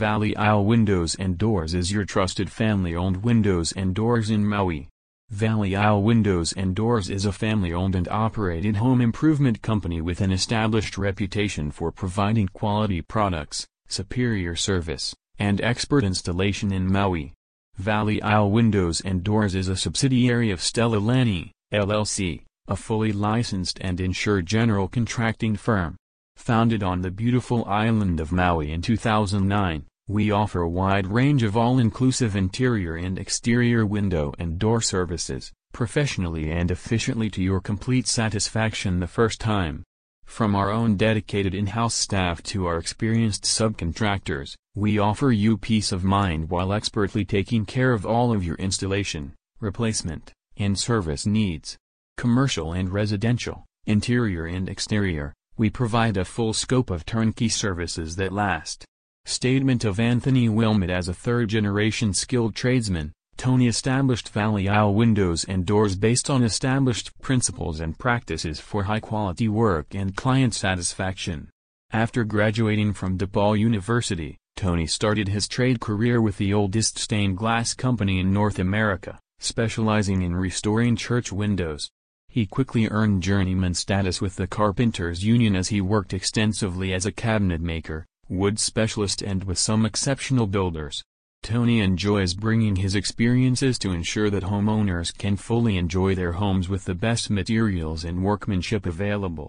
Valley Isle Windows and Doors is your trusted family-owned windows and doors in Maui. Valley Isle Windows and Doors is a family-owned and operated home improvement company with an established reputation for providing quality products, superior service, and expert installation in Maui. Valley Isle Windows and Doors is a subsidiary of Stella Lani, LLC, a fully licensed and insured general contracting firm. Founded on the beautiful island of Maui in 2009, we offer a wide range of all-inclusive interior and exterior window and door services, professionally and efficiently to your complete satisfaction the first time. From our own dedicated in-house staff to our experienced subcontractors, we offer you peace of mind while expertly taking care of all of your installation, replacement, and service needs. Commercial and residential, interior and exterior, we provide a full scope of turnkey services that last. Statement of Anthony Wilmot as a third-generation skilled tradesman, Tony established Valley Isle Windows and Doors based on established principles and practices for high-quality work and client satisfaction. After graduating from DePaul University, Tony started his trade career with the oldest stained glass company in North America, specializing in restoring church windows. He quickly earned journeyman status with the Carpenters Union as he worked extensively as a cabinet maker, wood specialist and with some exceptional builders. Tony enjoys bringing his experiences to ensure that homeowners can fully enjoy their homes with the best materials and workmanship available.